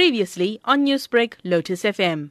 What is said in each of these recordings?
Previously on Newsbreak, Lotus FM.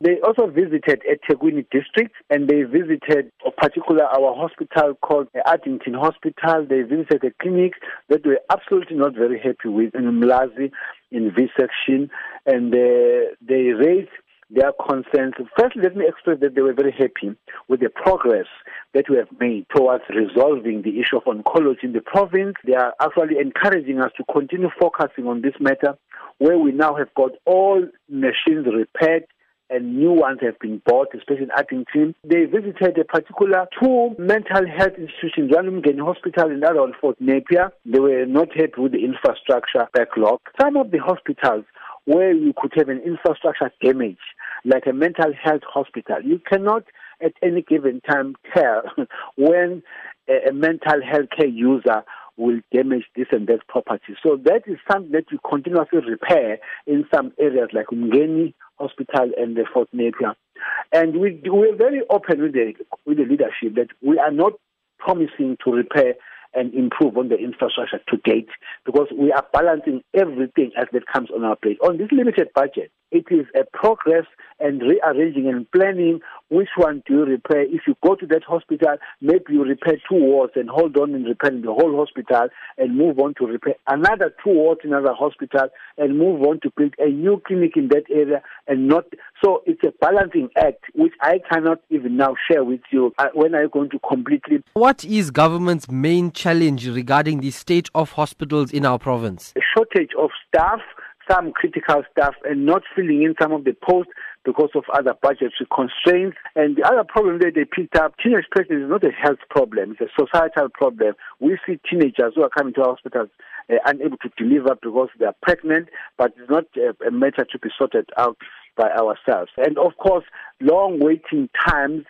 They also visited eThekwini district and they visited a particular our hospital called Addington Hospital. They visited a clinic that they were absolutely not very happy with in Mlazi in V section and uh, they raised their concerns. First, let me express that they were very happy with the progress that we have made towards resolving the issue of oncology in the province. They are actually encouraging us to continue focusing on this matter, where we now have got all machines repaired and new ones have been bought, especially in Addington. They visited a particular two mental health institutions, one Hospital and another Fort Napier. They were not happy with the infrastructure backlog. Some of the hospitals where you could have an infrastructure damage, like a mental health hospital, you cannot at any given time tell when a mental health care user will damage this and that property. So that is something that we continuously repair in some areas like Mgeni Hospital and the Fort Napier. And we we're very open with the with the leadership that we are not promising to repair and improve on the infrastructure to date because we are balancing everything as that comes on our plate. On this limited budget, it is a progress and rearranging and planning which one do you repair. If you go to that hospital, maybe you repair two wards and hold on and repair the whole hospital and move on to repair another two wards in another hospital and move on to build a new clinic in that area and not. So it's a balancing act which I cannot even now share with you. Uh, when are you going to completely? What is government's main challenge regarding the state of hospitals in our province? A shortage of staff some critical staff and not filling in some of the posts because of other budgetary constraints. And the other problem that they picked up, teenage pregnancy is not a health problem, it's a societal problem. We see teenagers who are coming to hospitals uh, unable to deliver because they are pregnant, but it's not a, a matter to be sorted out by ourselves. And of course, long waiting times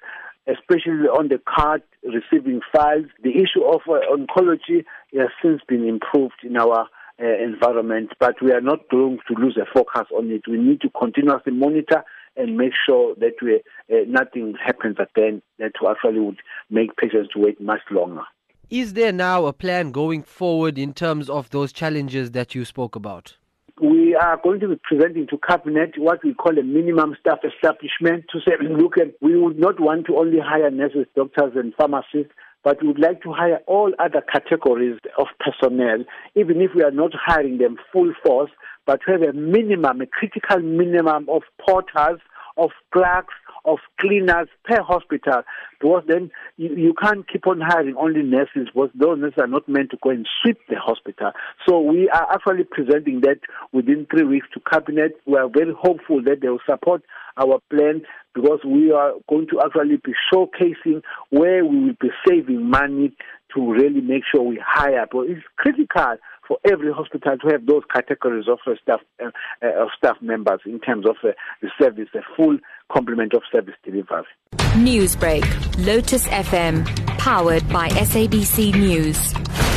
especially on the card receiving files. The issue of uh, oncology has since been improved in our uh, environment, but we are not going to lose a focus on it. We need to continuously monitor and make sure that we, uh, nothing happens again that actually would make patients wait much longer. Is there now a plan going forward in terms of those challenges that you spoke about? We are going to be presenting to cabinet what we call a minimum staff establishment to say, look, at, we would not want to only hire nurses, doctors, and pharmacists but we would like to hire all other categories of personnel, even if we are not hiring them full force, but to have a minimum, a critical minimum of porters, of clerks, of cleaners per hospital because then you, you can't keep on hiring only nurses because those nurses are not meant to go and sweep the hospital. So we are actually presenting that within three weeks to cabinet. We are very hopeful that they will support our plan because we are going to actually be showcasing where we will be saving money to really make sure we hire. But it's critical for every hospital to have those categories of uh, staff uh, uh, of staff members in terms of the service, a full complement of service delivery. Newsbreak, Lotus FM, powered by SABC News.